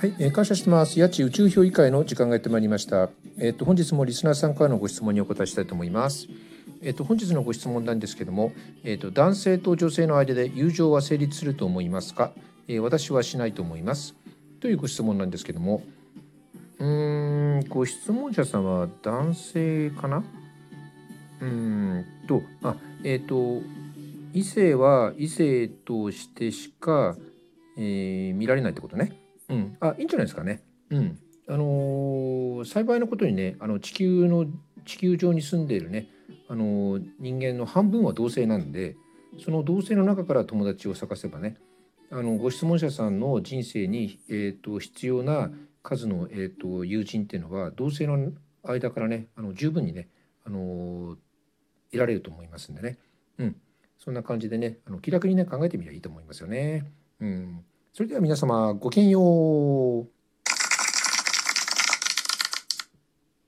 はい、えー、感謝してます。八千宇宙評議会の時間がやってまいりました。えっ、と本日もリスナーさんからのご質問にお答えしたいと思います。えっ、と本日のご質問なんですけども、えっ、と男性と女性の間で友情は成立すると思いますか、えー私はしないと思います。というご質問なんですけども、うーん、ご質問者さんは男性かな？うーんと、あ、えっ、と異性は異性としてしか、えー見られないってことね。うん、あ、いいんじゃないですかね。うん、あのー幸いなことにね、あの地球の地球上に住んでいるね、あのー人間の半分は同性なんで、その同性の中から友達を探せばね、あのご質問者さんの人生にえっ、と必要な数のえっ、と友人っていうのは同性の間からね、あの十分にね、あのー得られると思いますんでね。うん、そんな感じでね、あの気楽にね考えてみればいいと思いますよね。うん、それでは皆様ごきげんよう。